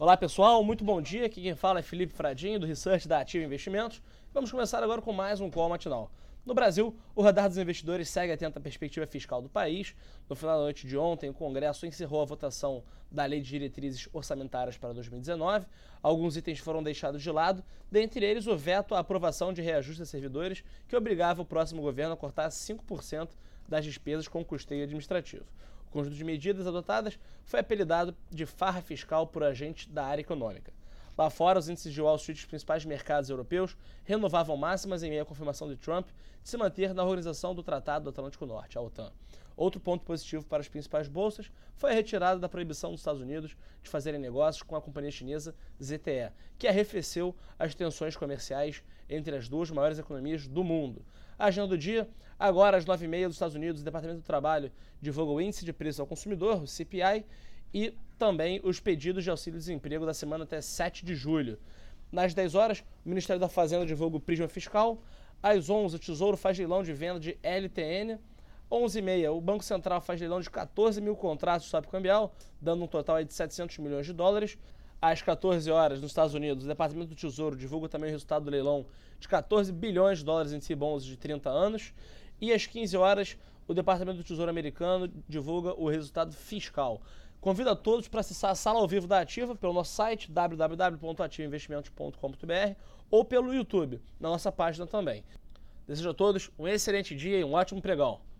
Olá pessoal, muito bom dia. Aqui quem fala é Felipe Fradinho, do Research da Ativa Investimentos. Vamos começar agora com mais um call matinal. No Brasil, o radar dos investidores segue atento à perspectiva fiscal do país. No final da noite de ontem, o Congresso encerrou a votação da Lei de Diretrizes Orçamentárias para 2019. Alguns itens foram deixados de lado, dentre eles o veto à aprovação de reajuste a servidores, que obrigava o próximo governo a cortar 5% das despesas com custeio administrativo. O conjunto de medidas adotadas foi apelidado de farra fiscal por agentes da área econômica. Lá fora, os índices de Wall Street dos principais mercados europeus renovavam máximas em meio à confirmação de Trump de se manter na organização do Tratado do Atlântico Norte, a OTAN. Outro ponto positivo para as principais bolsas foi a retirada da proibição dos Estados Unidos de fazerem negócios com a companhia chinesa ZTE, que arrefeceu as tensões comerciais entre as duas maiores economias do mundo. A agenda do dia, agora às 9h30 dos Estados Unidos, o Departamento do Trabalho divulga o Índice de Preço ao Consumidor, o CPI, e também os pedidos de auxílio-desemprego da semana até 7 de julho. Nas 10 horas, o Ministério da Fazenda divulga o Prisma Fiscal. Às 11, o Tesouro faz leilão de venda de LTN. 11h30, o Banco Central faz leilão de 14 mil contratos de swap cambial, dando um total de 700 milhões de dólares. Às 14 horas, nos Estados Unidos, o Departamento do Tesouro divulga também o resultado do leilão de 14 bilhões de dólares em T-bonds de 30 anos. E às 15 horas, o Departamento do Tesouro americano divulga o resultado fiscal. Convido a todos para acessar a sala ao vivo da Ativa pelo nosso site www.ativainvestimentos.com.br ou pelo YouTube, na nossa página também. Desejo a todos um excelente dia e um ótimo pregão.